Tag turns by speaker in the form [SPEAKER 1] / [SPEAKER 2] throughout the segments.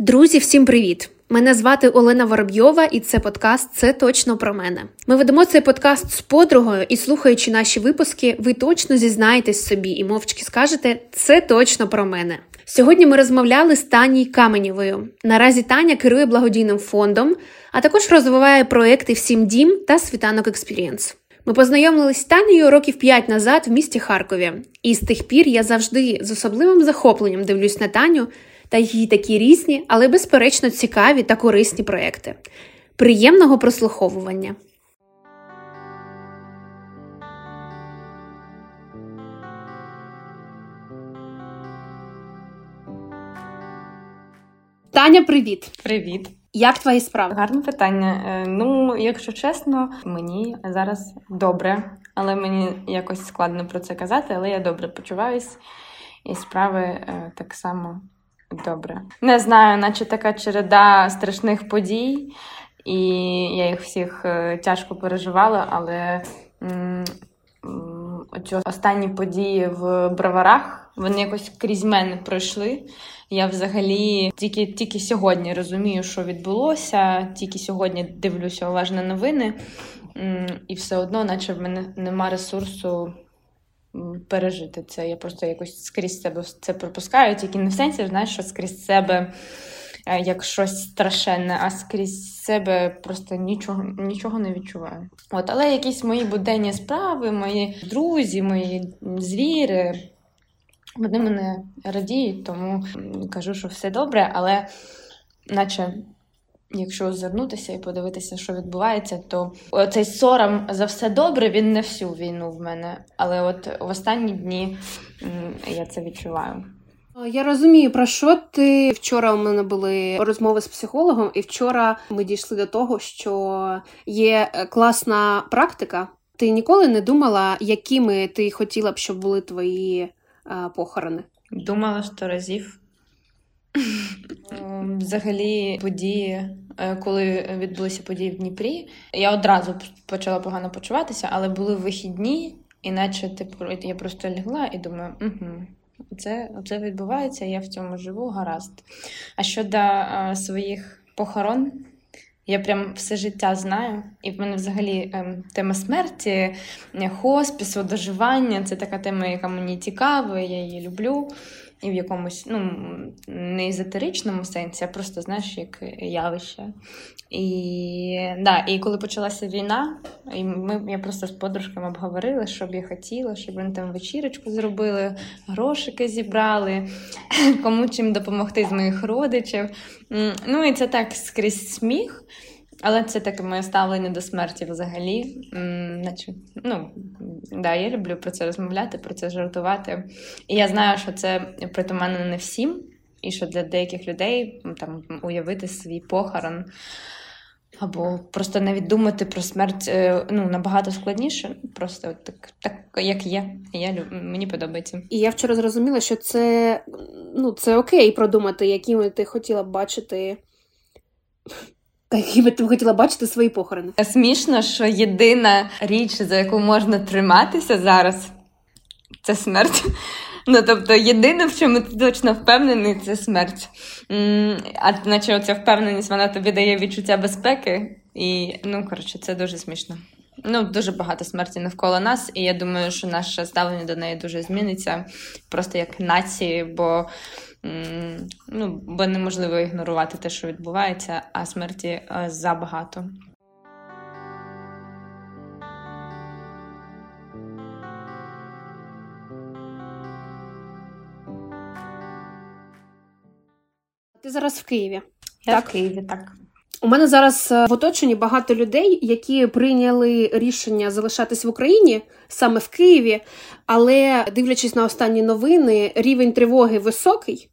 [SPEAKER 1] Друзі, всім привіт! Мене звати Олена Воробйова, і це подкаст Це точно про мене. Ми ведемо цей подкаст з подругою, і слухаючи наші випуски, ви точно зізнаєтесь собі і мовчки скажете це точно про мене. Сьогодні ми розмовляли з Тані Каменєвою. Наразі Таня керує благодійним фондом, а також розвиває проекти Всім дім та Світанок Experience. Ми познайомились з Танею років п'ять назад в місті Харкові, і з тих пір я завжди з особливим захопленням дивлюсь на Таню та її такі різні, але безперечно цікаві та корисні проекти. Приємного прослуховування! Таня, привіт!
[SPEAKER 2] Привіт!
[SPEAKER 1] Як твої справи?
[SPEAKER 2] Гарне питання. Е, ну, якщо чесно, мені зараз добре, але мені якось складно про це казати, але я добре почуваюсь, і справи е, так само добре. Не знаю, наче така череда страшних подій, і я їх всіх е, тяжко переживала, але оці останні події в броварах вони якось крізь мене пройшли. Я взагалі тільки тільки сьогодні розумію, що відбулося, тільки сьогодні дивлюся уважно новини, і все одно, наче в мене нема ресурсу пережити це. Я просто якось скрізь себе це пропускаю, тільки не в сенсі, знаєш, що скрізь себе е, як щось страшенне, а скрізь себе просто нічого нічого не відчуваю. От, Але якісь мої буденні справи, мої друзі, мої звіри. Вони мене радіють, тому кажу, що все добре, але наче якщо озирнутися і подивитися, що відбувається, то цей сором за все добре він не всю війну в мене. Але от в останні дні я це відчуваю.
[SPEAKER 1] Я розумію, про що ти вчора у мене були розмови з психологом, і вчора ми дійшли до того, що є е, класна практика. Ти ніколи не думала, якими ти хотіла б, щоб були твої е, похорони?
[SPEAKER 2] Думала сто разів. Ем, взагалі, події, е, коли відбулися події в Дніпрі, я одразу почала погано почуватися, але були вихідні, іначе типу, я просто лягла і думаю, угу, це це відбувається, я в цьому живу, гаразд. А щодо а, е, своїх похорон, я прям все життя знаю. І в мене взагалі ем, тема смерті, хоспісу, доживання це така тема, яка мені цікава, я її люблю і в якомусь ну, не езотеричному сенсі, а просто, знаєш, як явище. І да, і коли почалася війна, і ми, я просто з подружками обговорила, що б я хотіла, щоб вони там вечірочку зробили, грошики зібрали, кому чим допомогти з моїх родичів. Ну і це так скрізь сміх. Але це таке моє ставлення до смерті взагалі. Наче, ну, да, Я люблю про це розмовляти, про це жартувати. І я знаю, що це притаманно не всім, і що для деяких людей там уявити свій похорон. Або просто навіть думати про смерть е, ну, набагато складніше, просто так, так як є. Я люб... Мені подобається.
[SPEAKER 1] І я вчора зрозуміла, що це ну, це окей продумати, якими ти хотіла б бачити які би ти хотіла бачити свої похорони?
[SPEAKER 2] Смішно, що єдина річ, за яку можна триматися зараз, це смерть. Ну, тобто, єдине, в чому ти точно впевнений, це смерть. А наче оця впевненість вона тобі дає відчуття безпеки. І, ну, коротше, це дуже смішно. Ну, дуже багато смерті навколо нас, і я думаю, що наше ставлення до неї дуже зміниться просто як нації, бо ну, бо неможливо ігнорувати те, що відбувається, а смерті е, забагато.
[SPEAKER 1] Ти зараз в Києві.
[SPEAKER 2] Я так? в Києві, так.
[SPEAKER 1] У мене зараз е, в оточенні багато людей, які прийняли рішення залишатись в Україні саме в Києві, але дивлячись на останні новини, рівень тривоги високий.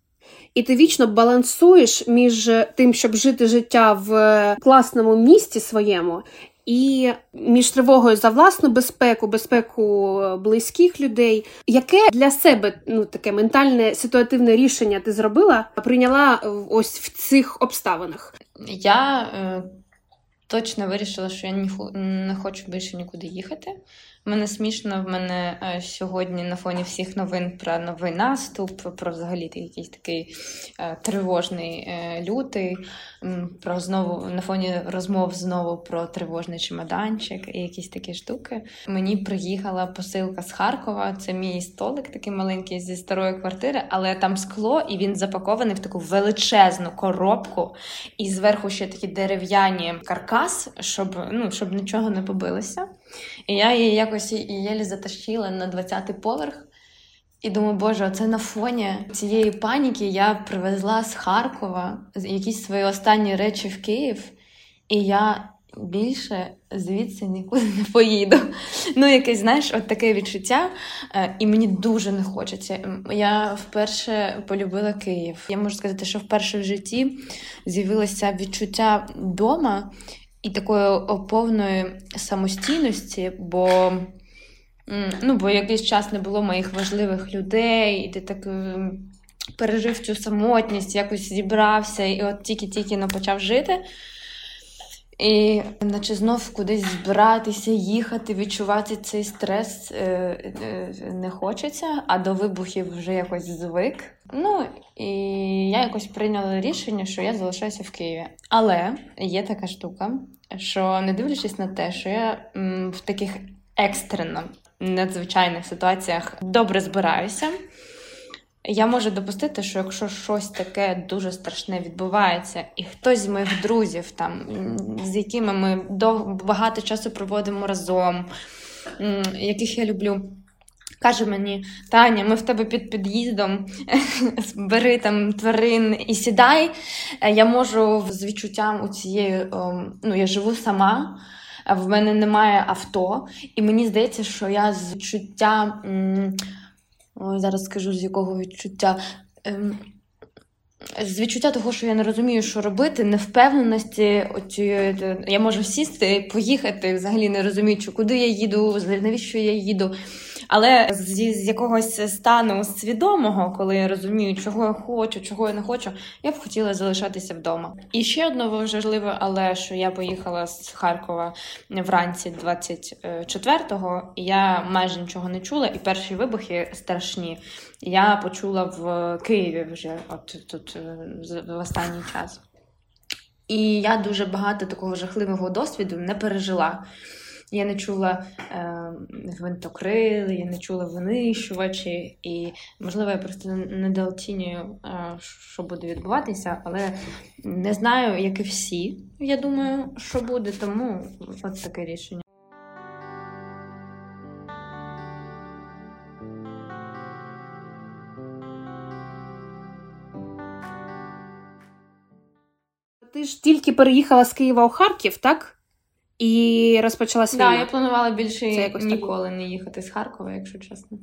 [SPEAKER 1] І ти вічно балансуєш між тим, щоб жити життя в класному місті своєму, і між тривогою за власну безпеку, безпеку близьких людей. Яке для себе ну таке ментальне ситуативне рішення ти зробила, прийняла ось в цих обставинах?
[SPEAKER 2] Я е, точно вирішила, що я не хочу більше нікуди їхати. Мене смішно, в мене е, сьогодні на фоні всіх новин про новий наступ, про взагалі якийсь такий е, тривожний е, лютий, про знову на фоні розмов знову про тривожний чемоданчик і якісь такі штуки. Мені приїхала посилка з Харкова. Це мій столик, такий маленький зі старої квартири, але там скло, і він запакований в таку величезну коробку, і зверху ще такі дерев'яні каркас, щоб ну, щоб нічого не побилося. І я її якось єлі затащила на 20-й поверх. І думаю, боже, це на фоні цієї паніки я привезла з Харкова якісь свої останні речі в Київ, і я більше звідси нікуди не поїду. Ну, якесь, знаєш, от таке відчуття, е, і мені дуже не хочеться. Я вперше полюбила Київ. Я можу сказати, що вперше в житті з'явилося відчуття вдома і такої повної самостійності, бо ну, бо якийсь час не було моїх важливих людей, і ти так пережив цю самотність, якось зібрався, і от тільки-тільки почав жити. І наче знов кудись збиратися, їхати, відчувати цей стрес е, е, не хочеться, а до вибухів вже якось звик. Ну і я якось прийняла рішення, що я залишаюся в Києві. Але є така штука, що не дивлячись на те, що я в таких екстрено надзвичайних ситуаціях добре збираюся. Я можу допустити, що якщо щось таке дуже страшне відбувається, і хтось з моїх друзів, там, з якими ми багато часу проводимо разом, яких я люблю, каже мені: Таня, ми в тебе під під'їздом, бери там тварин і сідай. Я можу з відчуттям у цієї, ну, я живу сама. В мене немає авто, і мені здається, що я з відчуття Ой, зараз скажу, з якого відчуття. Ем, з відчуття того, що я не розумію, що робити, невпевненості, оці, я можу сісти, поїхати, взагалі не розуміючи, куди я їду, навіщо я їду. Але з, з якогось стану свідомого, коли я розумію, чого я хочу, чого я не хочу, я б хотіла залишатися вдома. І ще одне важливе, але що я поїхала з Харкова вранці 24-го, і я майже нічого не чула, і перші вибухи страшні. Я почула в Києві вже от тут е, в останній час. І я дуже багато такого жахливого досвіду не пережила. Я не чула е, гвинтокрили, я не чула винищувачі, і, можливо, я просто недооцінюю, е, що буде відбуватися, але не знаю, як і всі. Я думаю, що буде, тому от таке рішення.
[SPEAKER 1] Ти ж тільки переїхала з Києва у Харків, так? І розпочалася
[SPEAKER 2] війна. Так, я планувала більше ніколи не їхати з Харкова, якщо чесно.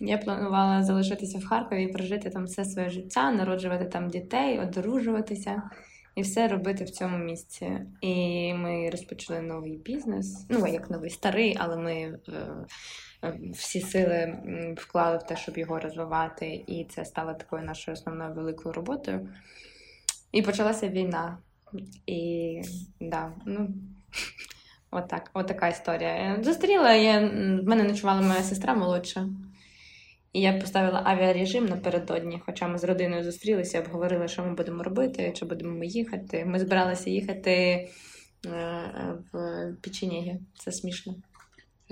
[SPEAKER 2] Я планувала залишитися в Харкові і прожити там все своє життя, народжувати там дітей, одружуватися і все робити в цьому місці. І ми розпочали новий бізнес. Ну, як новий старий, але ми е, е, всі сили вклали в те, щоб його розвивати. І це стало такою нашою основною великою роботою. І почалася війна. І да, ну, отак, от така історія. Зустріла, я, в мене ночувала моя сестра молодша. І я поставила авіарежим напередодні, хоча ми з родиною зустрілися, обговорили, що ми будемо робити, чи будемо ми їхати. Ми збиралися їхати е, в Печенегі. Це смішно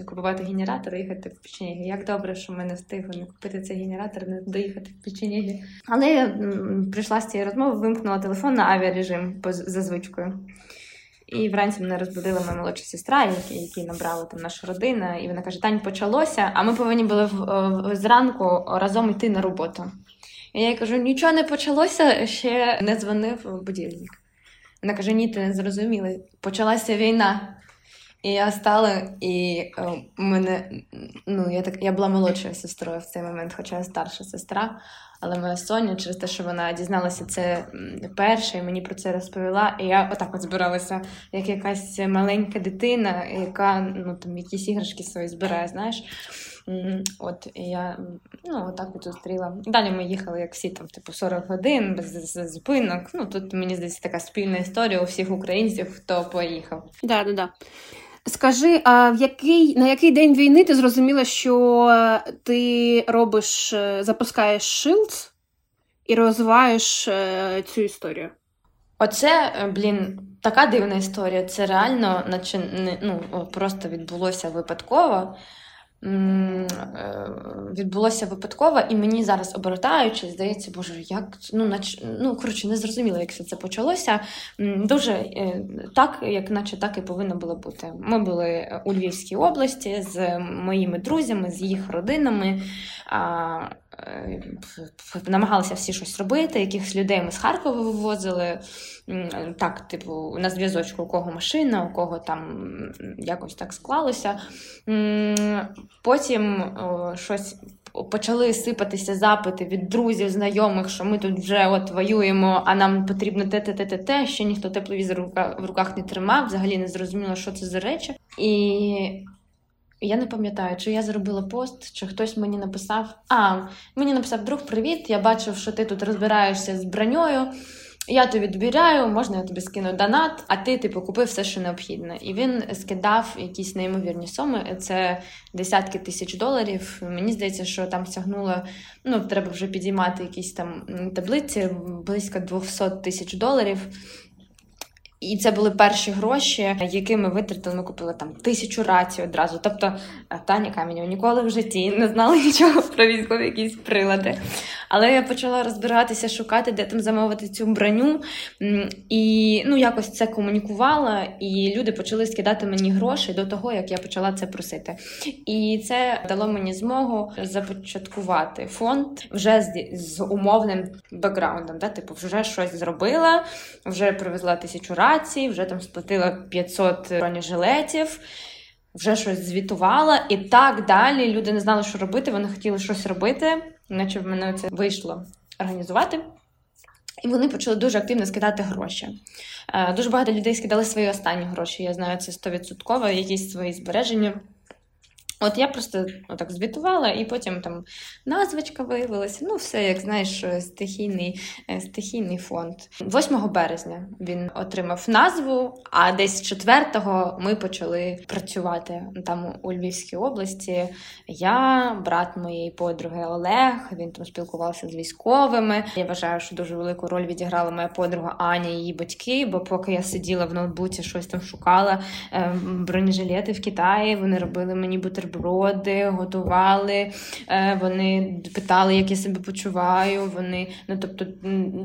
[SPEAKER 2] купувати генератор і їхати в Печенєгі. Як добре, що ми не встигли не купити цей генератор, не доїхати в Печенєгі. Але я прийшла з цієї розмови, вимкнула телефон на авіарежим за звичкою. І вранці мене розбудила моя молодша сестра, які набрала там наша родина, і вона каже: Тань, почалося, а ми повинні були в, зранку разом йти на роботу. І я їй кажу: нічого не почалося, ще не дзвонив будильник. Вона каже: Ні, ти не зрозуміла. Почалася війна. І я стала, і е, мене ну я так я була молодшою сестрою в цей момент, хоча я старша сестра. Але моя Соня, через те, що вона дізналася це перше, і мені про це розповіла. І я отак от збиралася, як якась маленька дитина, яка ну там якісь іграшки свої збирає, знаєш. От і я ну, отак от зустріла. Далі ми їхали, як всі там, типу, 40 годин, без зупинок. Ну тут мені здається така спільна історія у всіх українців, хто поїхав.
[SPEAKER 1] Да, да, да. Скажи, а в який на який день війни ти зрозуміла, що ти робиш, е, запускаєш шилд і розвиваєш е, цю історію?
[SPEAKER 2] Оце, е, блін, така дивна історія. Це реально, наче ну, просто відбулося випадково. Е, відбулося випадково, і мені зараз обертаючи, здається, боже, як ну, нач... ну коротше, не зрозуміло, як все це почалося. Дуже е, так, як наче так і повинно було бути. Ми були у Львівській області з моїми друзями, з їх родинами. Е, намагалися всі щось робити, якихось людей ми з Харкова вивозили. Так, типу, на зв'язочку, у кого машина, у кого там якось так склалося. Потім щось. Почали сипатися запити від друзів, знайомих, що ми тут вже от воюємо, а нам потрібно те, те, те, те, те. Ще ніхто тепловізор в руках не тримав, взагалі не зрозуміло, що це за речі. І я не пам'ятаю, чи я зробила пост, чи хтось мені написав. А, мені написав друг, привіт. Я бачив, що ти тут розбираєшся з броньою. Я тобі довіряю, можна я тобі скину донат, а ти типу купив все, що необхідне. І він скидав якісь неймовірні суми. Це десятки тисяч доларів. Мені здається, що там сягнуло. Ну, треба вже підіймати якісь там таблиці близько 200 тисяч доларів. І це були перші гроші, які ми витратили. Ми купили там тисячу рацій одразу. Тобто е, Таня Камінєва ніколи в житті не знала нічого про військові якісь прилади. Але я почала розбиратися, шукати, де там замовити цю броню. І ну, якось це комунікувала, і люди почали скидати мені гроші до того, як я почала це просити. І це дало мені змогу започаткувати фонд вже з, з умовним бекграундом. Да? Типу, вже щось зробила, вже привезла тисячу рацій, вже там сплатила 500 бронежилетів вже щось звітувала, і так далі. Люди не знали, що робити. Вони хотіли щось робити, наче в мене це вийшло організувати. І вони почали дуже активно скидати гроші. Е, дуже багато людей скидали свої останні гроші. Я знаю, це стовідсотково, якісь свої збереження. От я просто отак звітувала, і потім там назвочка виявилася. Ну, все, як знаєш, стихійний е, стихійний фонд. 8 березня він отримав назву, а десь 4-го ми почали працювати там у Львівській області. Я, брат моєї подруги Олег, він там спілкувався з військовими. Я вважаю, що дуже велику роль відіграла моя подруга Аня і її батьки. Бо поки я сиділа в ноутбуці, щось там шукала ем, бронежилети в Китаї, вони робили мені бутерброди бутерброди, готували, е, вони питали, як я себе почуваю. Вони ну тобто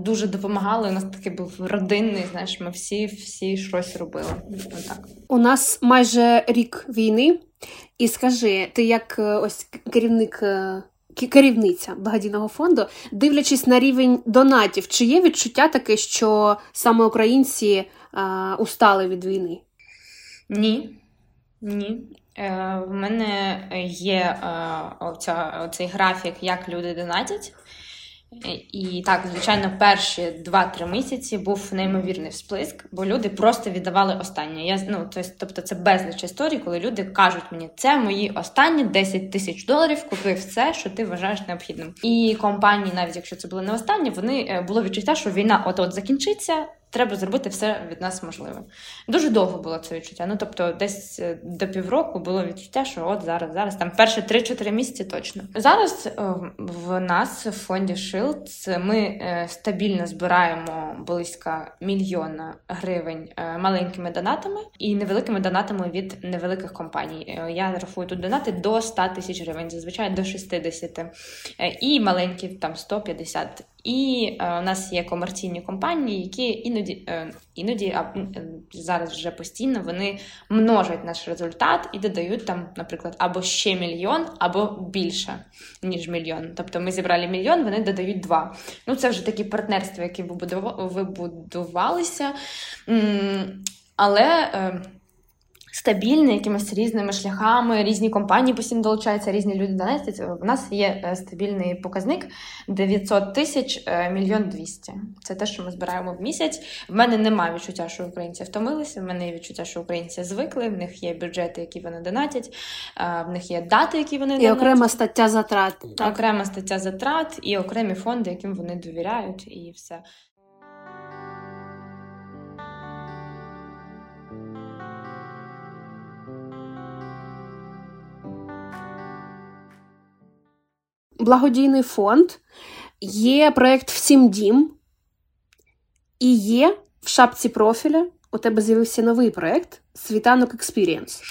[SPEAKER 2] дуже допомагали. У нас такий був родинний. Знаєш, ми всі всі щось робили. Отак.
[SPEAKER 1] У нас майже рік війни, і скажи, ти як е, ось керівник. Е, керівниця благодійного фонду, дивлячись на рівень донатів, чи є відчуття таке, що саме українці а, устали від війни?
[SPEAKER 2] Ні. Ні. Е, в мене є е, оця, оцей графік, як люди донатять. І так, звичайно, перші 2-3 місяці був неймовірний всплеск, бо люди просто віддавали останнє. Я ну, тобто, це безліч історій, коли люди кажуть мені, це мої останні 10 тисяч доларів, купи все, що ти вважаєш необхідним. І компанії, навіть якщо це було не останнє, вони е, було відчуття, що війна от-от закінчиться треба зробити все від нас можливе. Дуже довго було це відчуття. Ну тобто, десь е, до півроку було відчуття, що от зараз, зараз там перші 3-4 місяці точно. Зараз е, в нас в фонді Shield ми е, стабільно збираємо близько мільйона гривень маленькими донатами і невеликими донатами від невеликих компаній. Я рахую тут донати до 100 тисяч гривень, зазвичай до 60. І маленькі там 150. І е, у нас є комерційні компанії, які іноді е, іноді, а е, зараз вже постійно вони множать наш результат і додають там, наприклад, або ще мільйон, або більше, ніж мільйон. Тобто ми зібрали мільйон, вони додають два. Ну, це вже такі партнерства, які вибудувалися. Але. Е, стабільний, якимись різними шляхами, різні компанії постійно долучаються, різні люди донести. У нас є е, стабільний показник 900 тисяч е, мільйон двісті. Це те, що ми збираємо в місяць. В мене немає відчуття, що українці втомилися. В мене є відчуття, що українці звикли. В них є бюджети, які вони донатять, в них є дати, які вони
[SPEAKER 1] донатять. І окрема стаття затрат.
[SPEAKER 2] Так? Окрема стаття затрат і окремі фонди, яким вони довіряють, і все.
[SPEAKER 1] Благодійний фонд, є проєкт Всім дім, і є в шапці профіля у тебе з'явився новий проєкт Світанок Experience.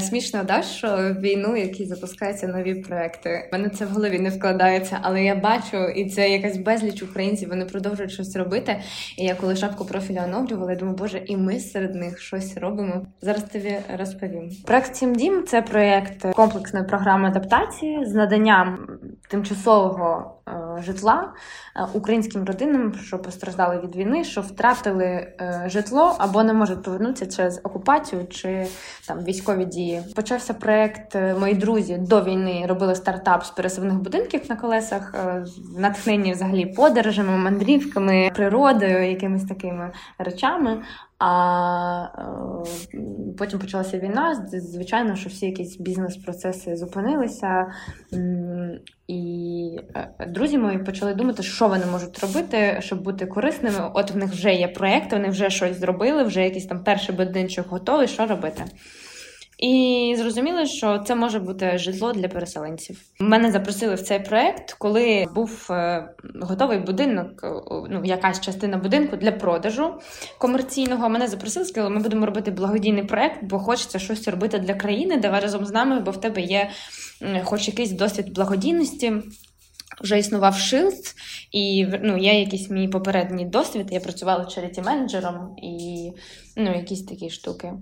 [SPEAKER 2] Смішно, да, що війну, які запускаються нові проекти. Мене це в голові не вкладається, але я бачу, і це якась безліч українців. Вони продовжують щось робити. І я коли шапку профіля оновлювала, я думаю, боже, і ми серед них щось робимо. Зараз тобі розповім. Проект «Всім дім це проєкт комплексної програми адаптації з наданням тимчасового е, житла е, українським родинам, що постраждали від війни, що втратили е, житло або не можуть повернутися через окупацію чи там військові дії. Почався проект. Мої друзі до війни робили стартап з пересувних будинків на колесах, натхнені взагалі подорожами, мандрівками, природою, якимись такими речами. А е, потім почалася війна. Звичайно, що всі якісь бізнес-процеси зупинилися, і друзі мої почали думати, що вони можуть робити, щоб бути корисними. От в них вже є проєкт, вони вже щось зробили, вже якийсь там перший будинчик готовий, що робити. І зрозуміли, що це може бути житло для переселенців. Мене запросили в цей проект, коли був е, готовий будинок, е, ну якась частина будинку для продажу комерційного. Мене запросили, сказали, ми будемо робити благодійний проект, бо хочеться щось робити для країни. Давай разом з нами, бо в тебе є хоч якийсь досвід благодійності. Вже існував Шилд, і ну, є якийсь мій попередній досвід. Я працювала череті менеджером і ну, якісь такі штуки.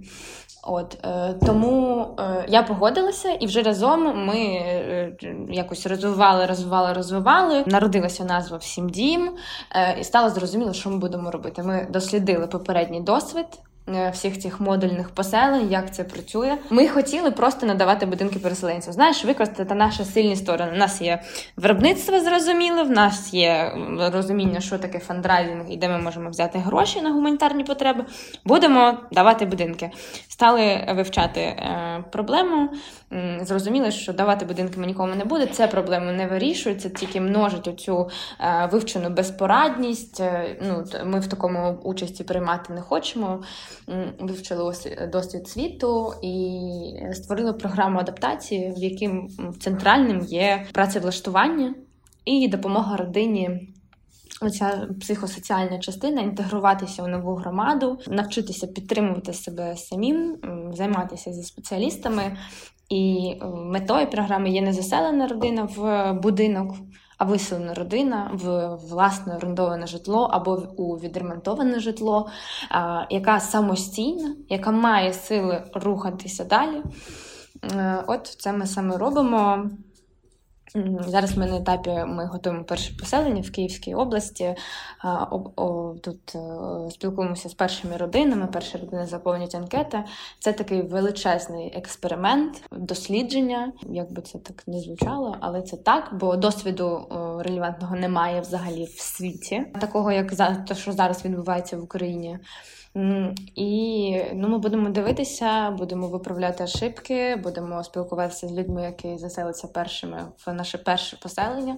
[SPEAKER 2] От е, тому е, я погодилася, і вже разом ми е, якось розвивали, розвивали, розвивали. Народилася назва Всім дім, е, і стало зрозуміло, що ми будемо робити. Ми дослідили попередній досвід. Е, всіх цих модульних поселень, як це працює. Ми хотіли просто надавати будинки переселенців. Знаєш, використати наші сильні сторони. У нас є виробництво зрозуміло, в нас є розуміння, що таке фандрайзинг і де ми можемо взяти гроші на гуманітарні потреби. Будемо давати будинки. Стали вивчати е, проблему. Зрозуміли, що давати будинки нікому не буде. Це проблема не вирішується, тільки множить оцю е, вивчену безпорадність. Ну, Ми в такому участі приймати не хочемо вивчили досвід світу і створили програму адаптації, в яким центральним є працевлаштування і допомога родині. Оця психосоціальна частина інтегруватися у нову громаду, навчитися підтримувати себе самим, займатися зі спеціалістами. І метою програми є не заселена родина в будинок, а виселена родина в власне орендоване житло або у відремонтоване житло, яка самостійна, яка має сили рухатися далі. Е, от це ми саме робимо. Зараз ми на етапі ми готуємо перше поселення в Київській області. Тут е, спілкуємося з першими родинами. Перші родини заповнюють анкети. Це такий величезний експеримент, дослідження, як би це так не звучало, але це так, бо досвіду релевантного немає взагалі в світі, такого як те, що зараз відбувається в Україні. І ну, ми будемо дивитися, будемо виправляти ошибки, будемо спілкуватися з людьми, які заселяться першими в наше перше поселення.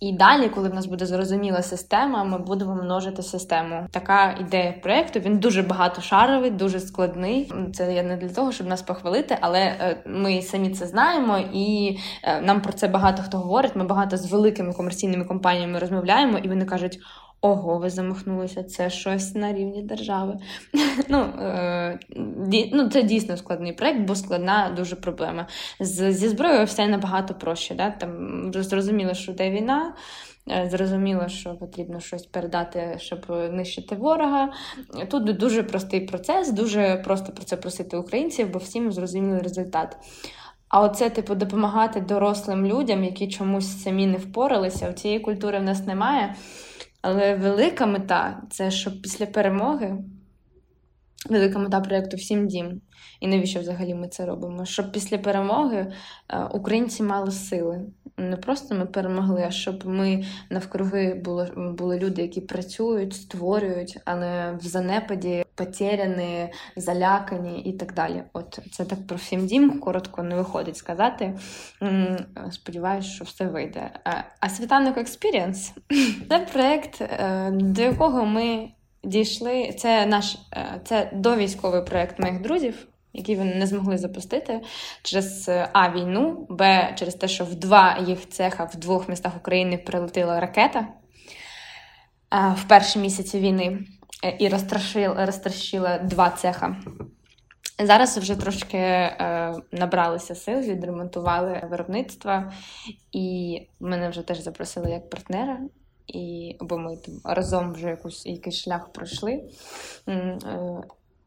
[SPEAKER 2] І далі, коли в нас буде зрозуміла система, ми будемо множити систему. Така ідея проєкту, він дуже багатошаровий, дуже складний. Це я не для того, щоб нас похвалити, але е, ми самі це знаємо, і е, нам про це багато хто говорить. Ми багато з великими комерційними компаніями розмовляємо, і вони кажуть. Ого, ви замахнулися, це щось на рівні держави. Ну, е, ну, Це дійсно складний проєкт, бо складна дуже проблема. З, Зі зброєю все набагато проще. Да? Там Зрозуміло, що йде війна, е, зрозуміло, що потрібно щось передати, щоб нищити ворога. Тут дуже простий процес, дуже просто про це просити українців, бо всім зрозуміли результат. А оце, типу, допомагати дорослим людям, які чомусь самі не впоралися, цієї культури в нас немає. Але велика мета це щоб після перемоги велика мета проєкту Всім дім. І навіщо взагалі ми це робимо? Щоб після перемоги е, українці мали сили. Не просто ми перемогли, а щоб ми навкруги були, були люди, які працюють, створюють, але в занепаді потеряні, залякані і так далі. От це так про всім дім коротко не виходить сказати. Сподіваюсь, що все вийде. А світанок Experience – це проєкт, е, до якого ми дійшли. Це наш е, це довійськовий проєкт моїх друзів які вони не змогли запустити через е, А війну, Б, через те, що в два їх цеха в двох містах України прилетіла ракета е, в перші місяці війни е, і розтрашила, розтращила два цеха. Зараз вже трошки е, набралися сил, відремонтували виробництво, і мене вже теж запросили як партнера. І бо ми там разом вже якусь якийсь шлях пройшли.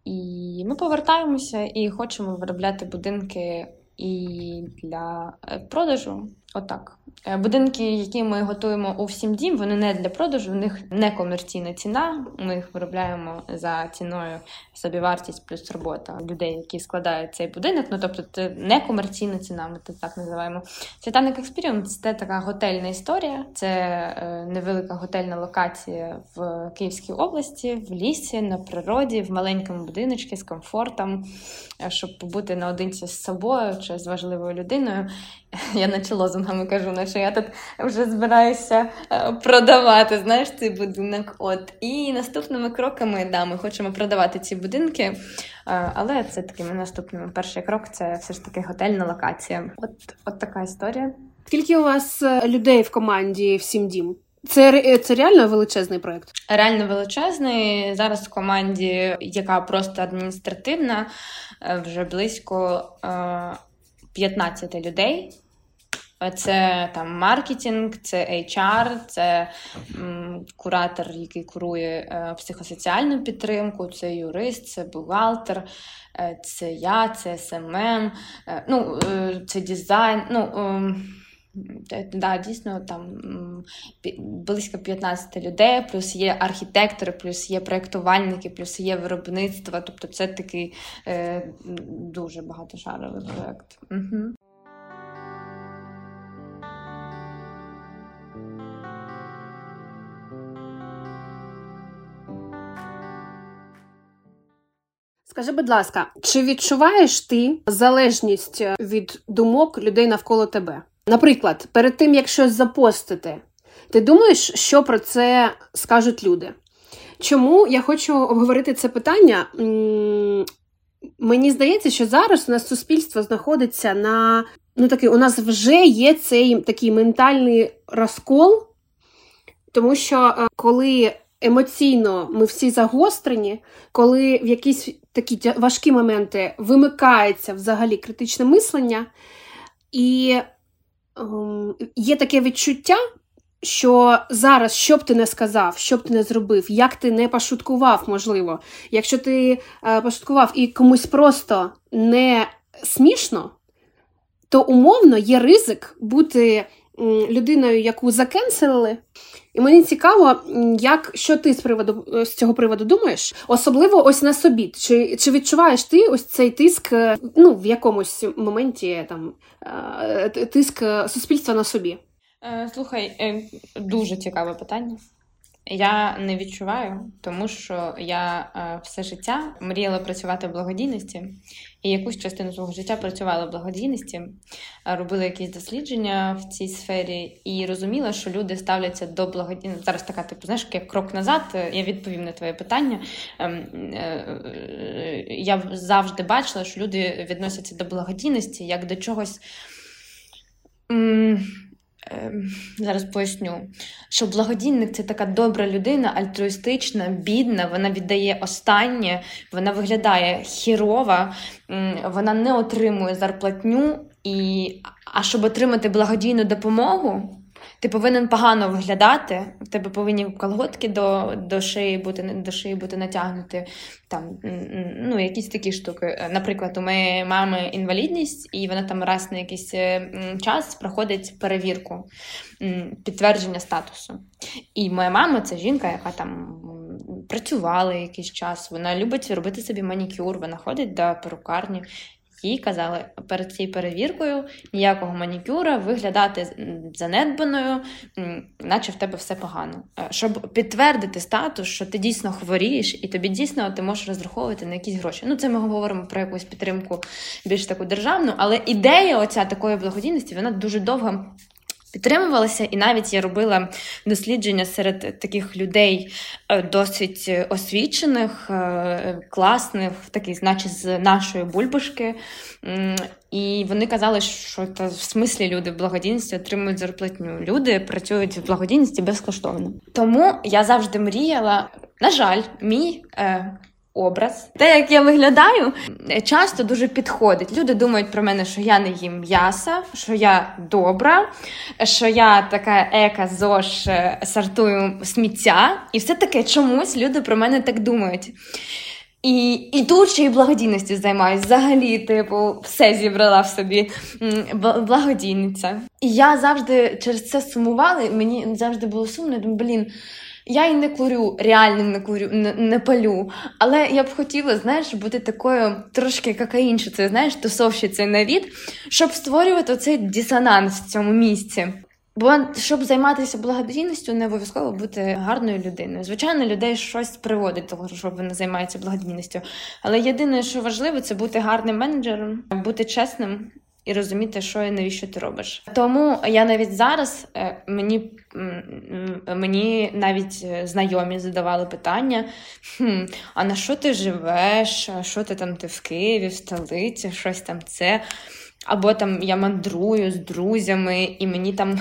[SPEAKER 2] І ми повертаємося і хочемо виробляти будинки і для е, продажу. Отак. Е, будинки, які ми готуємо у всім дім, вони не для продажу, в них не комерційна ціна. Ми їх виробляємо за ціною собівартість плюс робота людей, які складають цей будинок. Ну тобто, це не комерційна ціна, ми це так називаємо. Світанок Experience це така готельна історія, це е, невелика готельна локація в Київській області, в лісі, на природі, в маленькому будиночці з комфортом, е, щоб побути наодинці з собою чи з важливою людиною. Я наче лозунгами кажу, що я тут вже збираюся е, продавати знаєш, цей будинок. От. І наступними кроками да, ми хочемо продавати ці будинки, е, але це такими наступними перший крок це все ж таки готельна локація. От, От така історія.
[SPEAKER 1] Скільки у вас е, людей в команді всім дім? Це це реально величезний проект?
[SPEAKER 2] Реально величезний. Зараз в команді, яка просто адміністративна, вже близько 15 людей. Це там маркетинг, це HR, це м, куратор, який курує е, психосоціальну підтримку, це юрист, це бухгалтер, е, це я, це SMM, е, ну, е, це дизайн. ну, е, да, Дійсно, там близько 15 людей, плюс є архітектори, плюс є проєктувальники, плюс є виробництво. Тобто це такий е, дуже багатошаровий проєкт. Угу.
[SPEAKER 1] Скажи, будь ласка, чи відчуваєш ти залежність е, від думок людей навколо тебе? Наприклад, перед тим як щось запостити, ти думаєш, що про це скажуть люди? Чому я хочу обговорити це питання? Мені здається, що зараз у нас суспільство знаходиться на ну такий, у нас вже є цей такий ментальний розкол, тому що е, коли емоційно ми всі загострені, коли в якісь такі важкі моменти вимикається взагалі критичне мислення, і ем, є таке відчуття, що зараз, що б ти не сказав, що б ти не зробив, як ти не пошуткував, можливо, якщо ти е, пошуткував і комусь просто не смішно, то умовно є ризик бути людиною, яку закенселили. І мені цікаво, як що ти з приводу з цього приводу думаєш, особливо ось на собі. Чи чи відчуваєш ти ось цей тиск е, ну, в якомусь моменті там е, тиск суспільства на собі?
[SPEAKER 2] Е, слухай, дуже цікаве питання. Я не відчуваю, тому що я е, все життя мріяла працювати в благодійності, і якусь частину свого життя працювала в благодійності, е, робила якісь дослідження в цій сфері і розуміла, що люди ставляться до благодійності. Зараз така, типу, знаєш, як крок назад. Е, я відповім на твоє питання. Ем, я завжди бачила, що люди відносяться до благодійності як до чогось. Зараз поясню, що благодійник це така добра людина, альтруїстична, бідна, вона віддає останнє, вона виглядає хірова, вона не отримує зарплатню. І... А щоб отримати благодійну допомогу, ти повинен погано виглядати, в тебе повинні колготки до до, шиї бути до шиї бути натягнути. Там, ну, якісь такі штуки. Наприклад, у моєї мами інвалідність, і вона там раз на якийсь е, час проходить перевірку підтвердження статусу. І моя мама це жінка, яка там працювали якийсь час. Вона любить робити собі манікюр, вона ходить до перукарні їй казали перед цією перевіркою ніякого манікюра, виглядати занедбаною, наче в тебе все погано. Е, щоб підтвердити статус, що ти дійсно хворієш, і тобі дійсно ти можеш розраховувати на якісь гроші. Ну, це ми говоримо про якусь підтримку більш таку державну, але ідея оця такої благодійності вона дуже довго підтримувалася, і навіть я робила дослідження серед таких людей е, досить освічених, е, класних, таких, значить, з нашої бульбашки. І вони казали, що це в смислі люди в благодійності отримують зарплатню. Люди працюють в благодійності безкоштовно. Тому я завжди мріяла. На жаль, мій е, образ. Те, як я виглядаю, часто дуже підходить. Люди думають про мене, що я не їм м'яса, що я добра, що я така ека зош е, сортую сміття. І все таке чомусь люди про мене так думають. І і тут ще й благодійністю займаюся. Взагалі, типу, все зібрала в собі благодійниця. І я завжди через це сумувала, і мені завжди було сумно. Думаю, блін, я і не курю, реально не курю, не, не палю. Але я б хотіла, знаєш, бути такою трошки какаїнчицею, знаєш, тусовщицею на від, щоб створювати оцей дисонанс в цьому місці. Бо щоб займатися благодійністю, не обов'язково бути гарною людиною. Звичайно, людей щось приводить того, щоб вони займаються благодійністю. Але єдине, що важливо, це бути гарним менеджером, бути чесним і розуміти, що і навіщо ти робиш. Тому я навіть зараз е, мені мені навіть е, знайомі задавали питання: хм, а на що ти живеш? Що ти там ти в Києві, в столиці, щось там це. Або там я мандрую з друзями, і мені там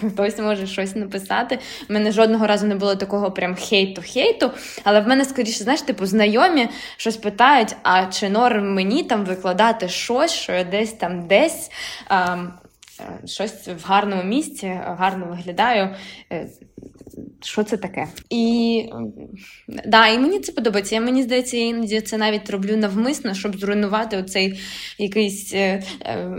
[SPEAKER 2] хтось може щось написати. У мене жодного разу не було такого прям хейту-хейту. Але в мене скоріше, знаєш, типу, знайомі щось питають: а чи норм мені там викладати щось, що я десь там десь. А, е, Щось в гарному місці, гарно виглядаю. Що це таке. І да, і мені це подобається. Я мені здається, я іноді це навіть роблю навмисно, щоб зруйнувати оцей якийсь е, е,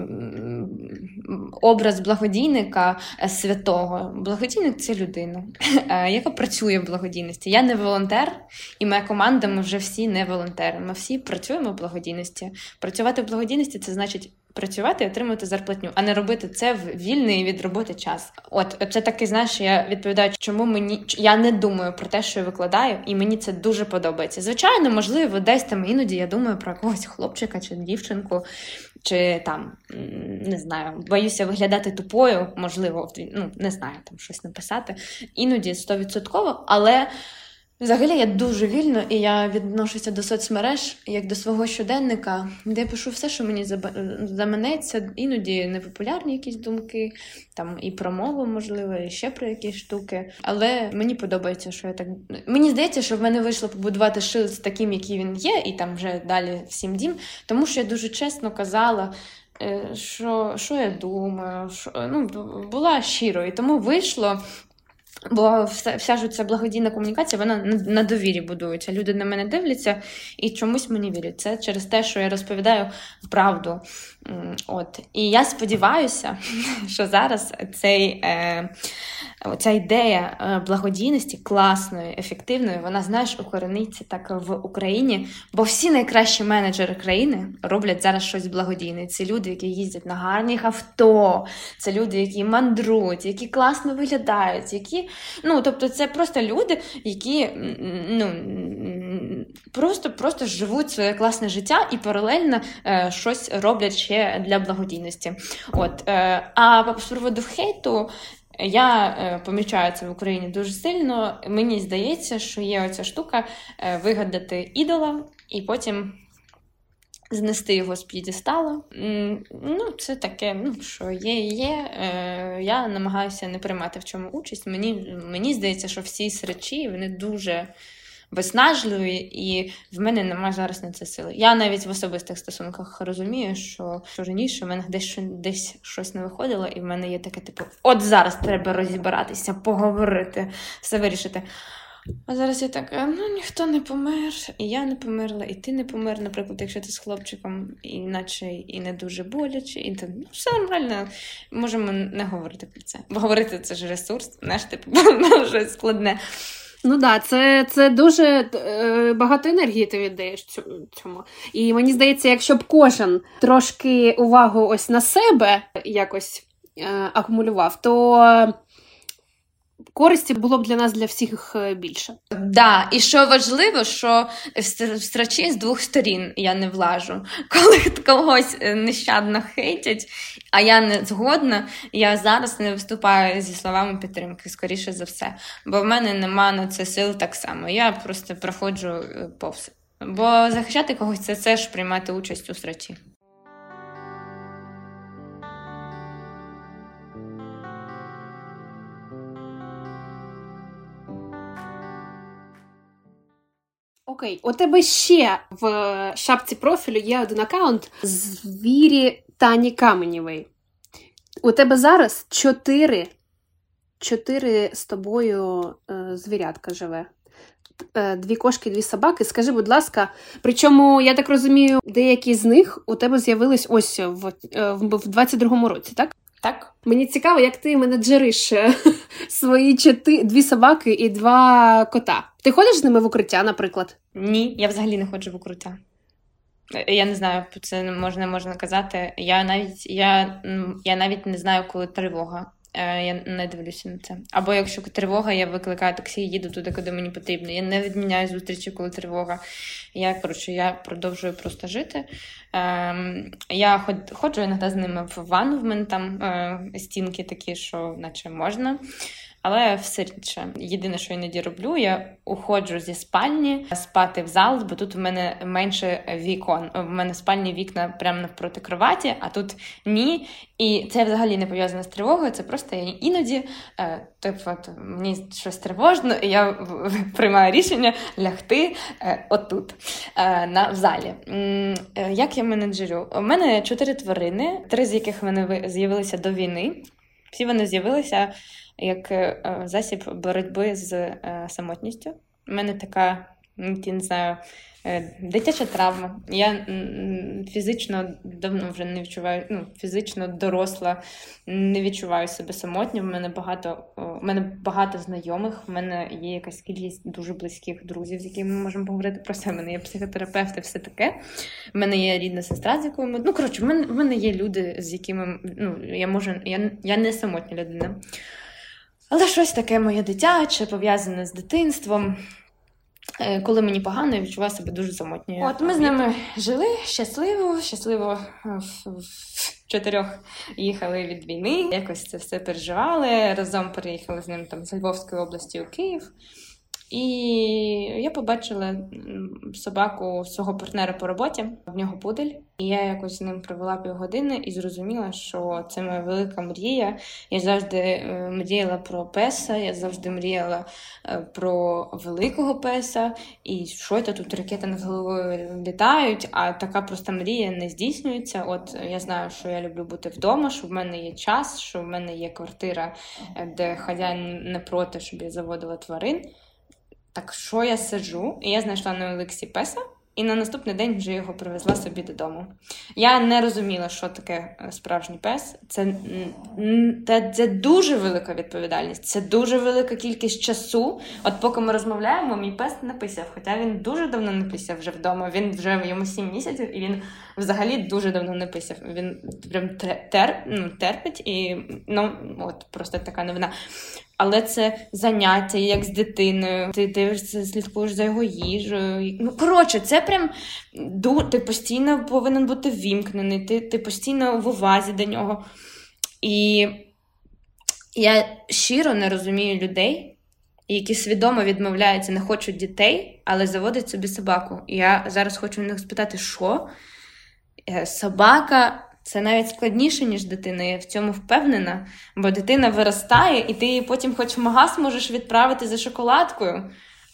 [SPEAKER 2] образ благодійника е, святого. Благодійник це людина, е, яка працює в благодійності. Я не волонтер, і моя команда ми вже всі не волонтери. Ми всі працюємо в благодійності. Працювати в благодійності це значить працювати і отримувати зарплатню, а не робити це в вільний від роботи час. От це такий, знаєш, я відповідаю, чому мені я не думаю про те, що я викладаю, і мені це дуже подобається. Звичайно, можливо, десь там іноді я думаю про якогось хлопчика чи дівчинку, чи там не знаю, боюся виглядати тупою, можливо, ну не знаю, там щось написати. Іноді стовідсотково, але. Взагалі я дуже вільно і я відношуся до соцмереж як до свого щоденника, де я пишу все, що мені заманеться, іноді непопулярні якісь думки, там і про мову, можливо, і ще про якісь штуки. Але мені подобається, що я так. Мені здається, що в мене вийшло побудувати шилд таким, який він є, і там вже далі всім дім, тому що я дуже чесно казала. Е, що що я думаю, що ну була щиро, і тому вийшло Бо вся, вся ж ця благодійна комунікація, вона на, довірі будується. Люди на мене дивляться і чомусь мені вірять. Це через те, що я розповідаю правду. От. І я сподіваюся, що зараз цей, е, ця ідея е, благодійності класної, ефективної, вона, знаєш, укорениться так в Україні. Бо всі найкращі менеджери країни роблять зараз щось благодійне. Це люди, які їздять на гарних авто, це люди, які мандрують, які класно виглядають, які Ну, тобто, це просто люди, які ну, просто просто живуть своє класне життя і паралельно е, щось роблять ще для благодійності. От, е, А з приводу хейту. Я е, помічаю це в Україні дуже сильно. Мені здається, що є оця штука е, вигадати ідола і потім знести його з п'єдестала. Ну, це таке, ну що є, є. Е, Я намагаюся не приймати в чому участь. Мені мені здається, що всі сречі вони дуже виснажливі, і в мене немає зараз на це сили. Я навіть в особистих стосунках розумію, що що раніше в мене десь десь щось не виходило, і в мене є таке, типу, от зараз треба розібратися, поговорити, все вирішити. А зараз я така, ну ніхто не помер, і я не померла, і ти не помер, наприклад, якщо ти з хлопчиком, іначе і не дуже боляче, і то ну, все нормально, можемо не говорити про це. Бо говорити це ж ресурс, знаєш, типу, щось складне.
[SPEAKER 1] Ну да, це це дуже е, багато енергії ти віддаєш цьому. І мені здається, якщо б кожен трошки увагу ось на себе якось е, акумулював, то користі було б для нас для всіх е, більше.
[SPEAKER 2] Да, і що важливо, що в страчі з двох сторін я не влажу. Коли когось е, нещадно хейтять, а я не згодна, я зараз не виступаю зі словами підтримки, скоріше за все. Бо в мене нема на це сил так само. Я просто проходжу е, повз. Бо захищати когось це теж приймати участь у страчі.
[SPEAKER 1] Окей, у тебе ще в шапці профілю є один аккаунт звірі Тані Каменєвої. У тебе зараз чотири чотири з тобою е, звірятка живе. Е, дві кошки, дві собаки. Скажи, будь ласка, причому, я так розумію, деякі з них у тебе з'явились ось в, е, в 22-му році, так?
[SPEAKER 2] Так.
[SPEAKER 1] Мені цікаво, як ти менеджериш е, свої чоти, дві собаки і два кота. Ти ходиш з ними в укриття, наприклад?
[SPEAKER 2] Ні, я взагалі не ходжу в укриття. Е, я не знаю, це можна можна казати. Я навіть я, я навіть не знаю, коли тривога. Е, я не дивлюся на це. Або якщо тривога, я викликаю таксі їду туди, куди мені потрібно. Я не відміняю зустрічі, коли тривога. Я коротше, я продовжую просто жити. Ем, Я ходжу іноді з ними в ванну, в мене там е, стінки такі, що наче можна. Але все рідше. Єдине, що іноді роблю, я уходжу зі спальні спати в зал, бо тут в мене менше вікон. В мене спальні вікна прямо навпроти кроваті, а тут ні. І це взагалі не пов'язано з тривогою. Це просто я іноді, е, типу, от, мені щось тривожно, і я приймаю рішення лягти е, отут, е, на в залі. Як я менеджерю? У мене чотири тварини, три з яких в мене з'явилися до війни. Всі вони з'явилися як е, засіб боротьби з е, самотністю. У мене така, я не знаю, е, дитяча травма. Я фізично давно вже не відчуваю, ну, фізично доросла, не відчуваю себе самотньо. В мене багато в мене багато знайомих, в мене є якась кількість дуже близьких друзів, з якими ми можемо поговорити про це. У мене є психотерапевт і все таке. У мене є рідна сестра, з якою ми. Ну, коротше, в мене в мене є люди, з якими ну, я можу. Я, я не самотня людина. Але щось таке моє дитяче, пов'язане з дитинством. Е, коли мені погано, я відчуваю себе дуже самотньою. От ми з ними жили щасливо, щасливо в чотирьох їхали від війни. Якось це все переживали. Разом переїхали з ним там з Львовської області у Київ. І я побачила собаку свого партнера по роботі, в нього пудель. І я якось з ним провела півгодини і зрозуміла, що це моя велика мрія. Я завжди е, мріяла про песа, я завжди мріяла е, про великого песа. І що це тут ракети над головою літають, а така проста мрія не здійснюється. От я знаю, що я люблю бути вдома, що в мене є час, що в мене є квартира, е, де хазяїн не проти, щоб я заводила тварин. Так що я сиджу, і я знайшла на Олексі Песа, і на наступний день вже його привезла собі додому. Я не розуміла, що таке е, справжній пес. Це, це, це дуже велика відповідальність, це дуже велика кількість часу. От поки ми розмовляємо, мій пес не писав, хоча він дуже давно не писав вже вдома. Він вже йому 7 місяців, і він взагалі дуже давно не писав. Він прям тер, ну, терпить і ну, от просто така новина але це заняття як з дитиною. Ти дивишся, слідкуєш за його їжею. Ну, коротше, це прям ти постійно повинен бути вімкнений, ти, ти постійно в увазі до нього. І я щиро не розумію людей. Які свідомо відмовляються, не хочуть дітей, але заводять собі собаку. І я зараз хочу в них спитати, що е, собака це навіть складніше, ніж дитина. Я в цьому впевнена, бо дитина виростає, і ти її потім, хоч в магаз, можеш відправити за шоколадкою.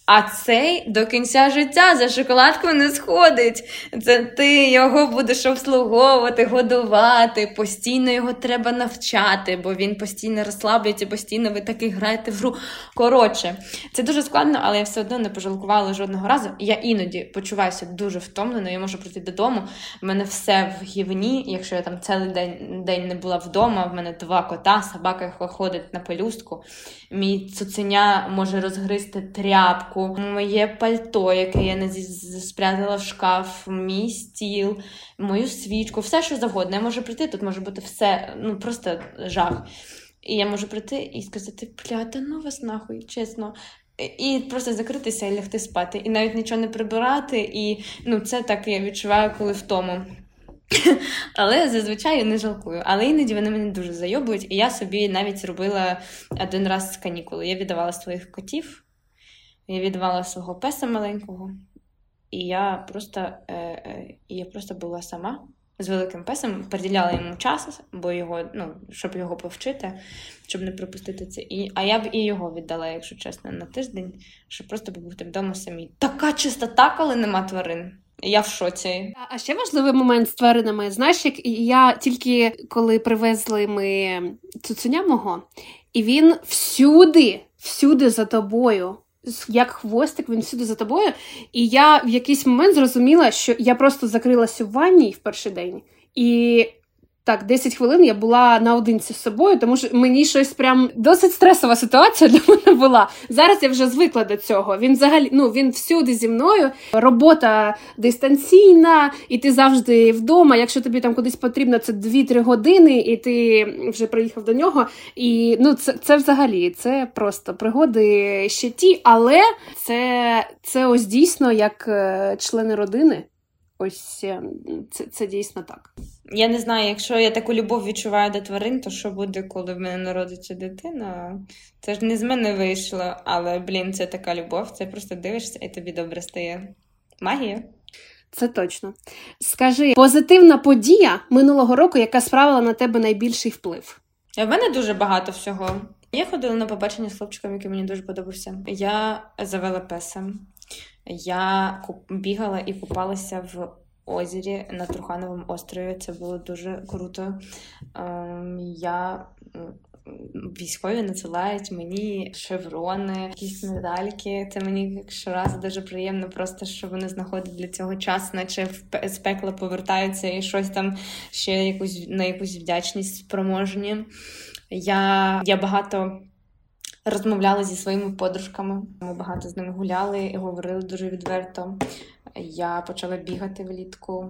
[SPEAKER 2] А цей до кінця життя за шоколадку не сходить. Це ти його будеш обслуговувати, годувати, постійно його треба навчати, бо він постійно розслаблюється, постійно ви таки граєте в гру. Коротше, це дуже складно, але я все одно не пожалкувала жодного разу. Я іноді почуваюся дуже втомленою. Я можу прийти додому. в мене все в гівні. Якщо я там цілий день день не була вдома, в мене два кота, собака ходить на пелюстку. Мій цуценя може розгризти тряпку, моє пальто, яке я не спрятала в шкаф, мій стіл, мою свічку, все, що завгодно. Я можу прийти, тут може бути все, ну просто жах. І я можу прийти і сказати, плята, ну вас нахуй, чесно. І просто закритися і лягти спати, і навіть нічого не прибирати. І ну, це так я відчуваю, коли втому. Але зазвичай я не жалкую. Але іноді вони мене дуже зайобують. І я собі навіть зробила один раз канікули. Я віддавала своїх котів, я віддавала свого песа маленького, і я просто е, е, я просто була сама з великим песом, приділяла йому час, бо його, ну, щоб його повчити, щоб не пропустити це. І, А я б і його віддала, якщо чесно, на тиждень, щоб просто побути вдома самі. Така чистота, коли нема тварин. Я в шоці.
[SPEAKER 1] А ще важливий момент з тваринами. Знаєш, як я тільки коли привезли ми цуценя мого, і він всюди, всюди за тобою. Як хвостик, він всюди за тобою. І я в якийсь момент зрозуміла, що я просто закрилася в ванні в перший день, і так, 10 хвилин я була наодинці з собою, тому що мені щось прям досить стресова ситуація для мене була. Зараз я вже звикла до цього. Він взагалі ну він всюди зі мною. Робота дистанційна, і ти завжди вдома. Якщо тобі там кудись потрібно, це 2-3 години, і ти вже приїхав до нього. І ну це це взагалі це просто пригоди ще ті, але це, це ось дійсно як е, члени родини. Ось е, це це дійсно так.
[SPEAKER 2] Я не знаю, якщо я таку любов відчуваю до тварин, то що буде, коли в мене народиться дитина? Це ж не з мене вийшло, але блін, це така любов. Це просто дивишся і тобі добре стає. Магія.
[SPEAKER 1] Це точно. Скажи, позитивна подія минулого року, яка справила на тебе найбільший вплив?
[SPEAKER 2] В мене дуже багато всього. Я ходила на побачення з хлопчиком, який мені дуже подобався. Я завела песа. Я бігала і купалася в озері на Трухановому острові. Це було дуже круто. Ем, я Військові надсилають мені шеврони, якісь медальки. Це мені щоразу дуже приємно, просто що вони знаходять для цього час, наче з пекла повертаються і щось там ще якусь на якусь вдячність спроможні. Я, Я багато розмовляла зі своїми подружками. Ми багато з ними гуляли і говорили дуже відверто. Я почала бігати влітку.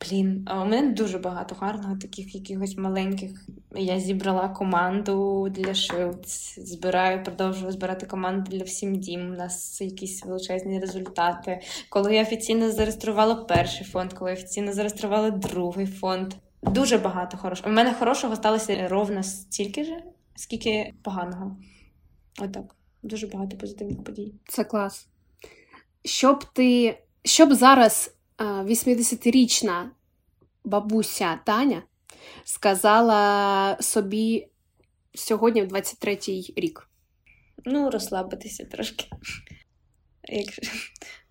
[SPEAKER 2] Блін, у мене дуже багато гарного, таких якихось маленьких. Я зібрала команду для Шилц, збираю, продовжую збирати команду для всім дім. У нас якісь величезні результати. Коли я офіційно зареєструвала перший фонд, коли я офіційно зареєструвала другий фонд. Дуже багато хорошого. У мене хорошого сталося ровно стільки ж, скільки поганого. Отак. Дуже багато позитивних подій.
[SPEAKER 1] Це клас. Щоб ти, щоб зараз 80-річна бабуся Таня сказала собі сьогодні, в 23-й рік.
[SPEAKER 2] Ну, розслабитися трошки.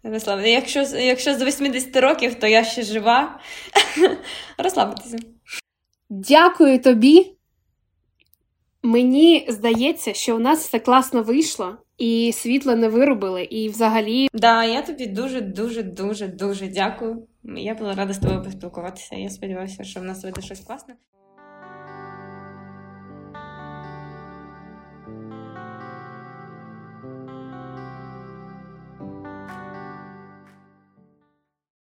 [SPEAKER 2] Якщо якщо, якщо з 80 років, то я ще жива. Розслабитися.
[SPEAKER 1] Дякую тобі. Мені здається, що у нас все класно вийшло, і світло не виробили, і взагалі.
[SPEAKER 2] Да, я тобі дуже, дуже, дуже, дуже дякую. Я була рада з тобою поспілкуватися. Я сподіваюся, що в нас вийде щось класне.